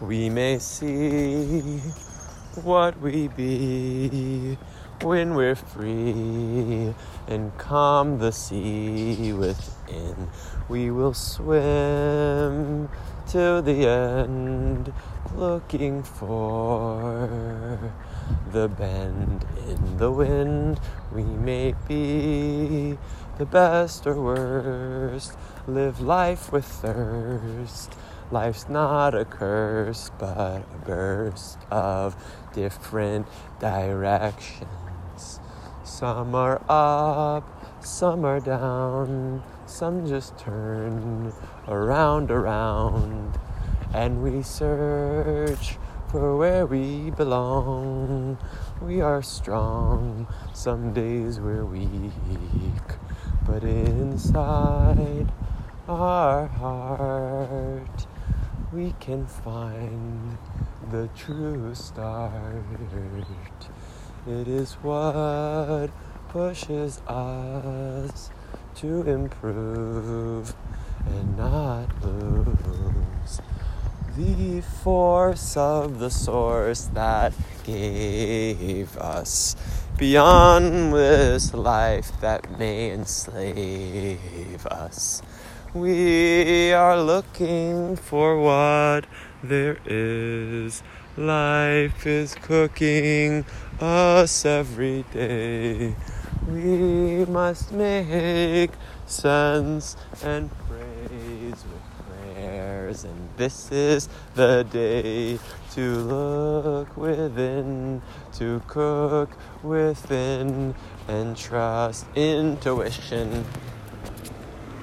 we may see what we be when we're free and calm the sea within. We will swim till the end, looking for the bend in the wind. We may be the best or worst, live life with thirst. Life's not a curse, but a burst of different directions. Some are up, some are down, some just turn around, around, and we search for where we belong. We are strong, some days we're weak, but inside our heart we can find the true start. It is what pushes us to improve and not lose. The force of the source that gave us beyond this life that may enslave us. We are looking for what there is. Life is cooking us every day. We must make sense and praise with prayers. And this is the day to look within, to cook within, and trust intuition.